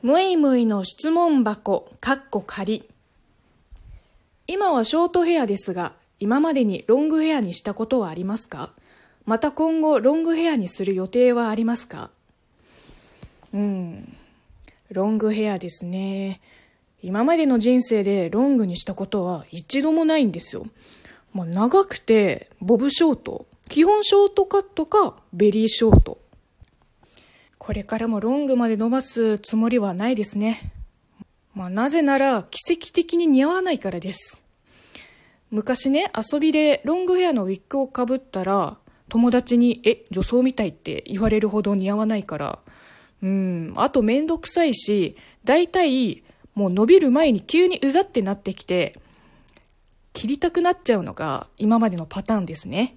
むいむいの質問箱、かっこ仮。今はショートヘアですが、今までにロングヘアにしたことはありますか？また今後ロングヘアにする予定はありますか？うん、ロングヘアですね。今までの人生でロングにしたことは一度もないんですよ。まあ、長くてボブショート、基本ショートカットかベリーショート。これからもロングまで伸ばすつもりはないですね。まあ、なぜなら奇跡的に似合わないからです。昔ね、遊びでロングヘアのウィッグをかぶったら、友達に、え、女装みたいって言われるほど似合わないから、うん、あとめんどくさいし、大体、もう伸びる前に急にうざってなってきて、切りたくなっちゃうのが今までのパターンですね。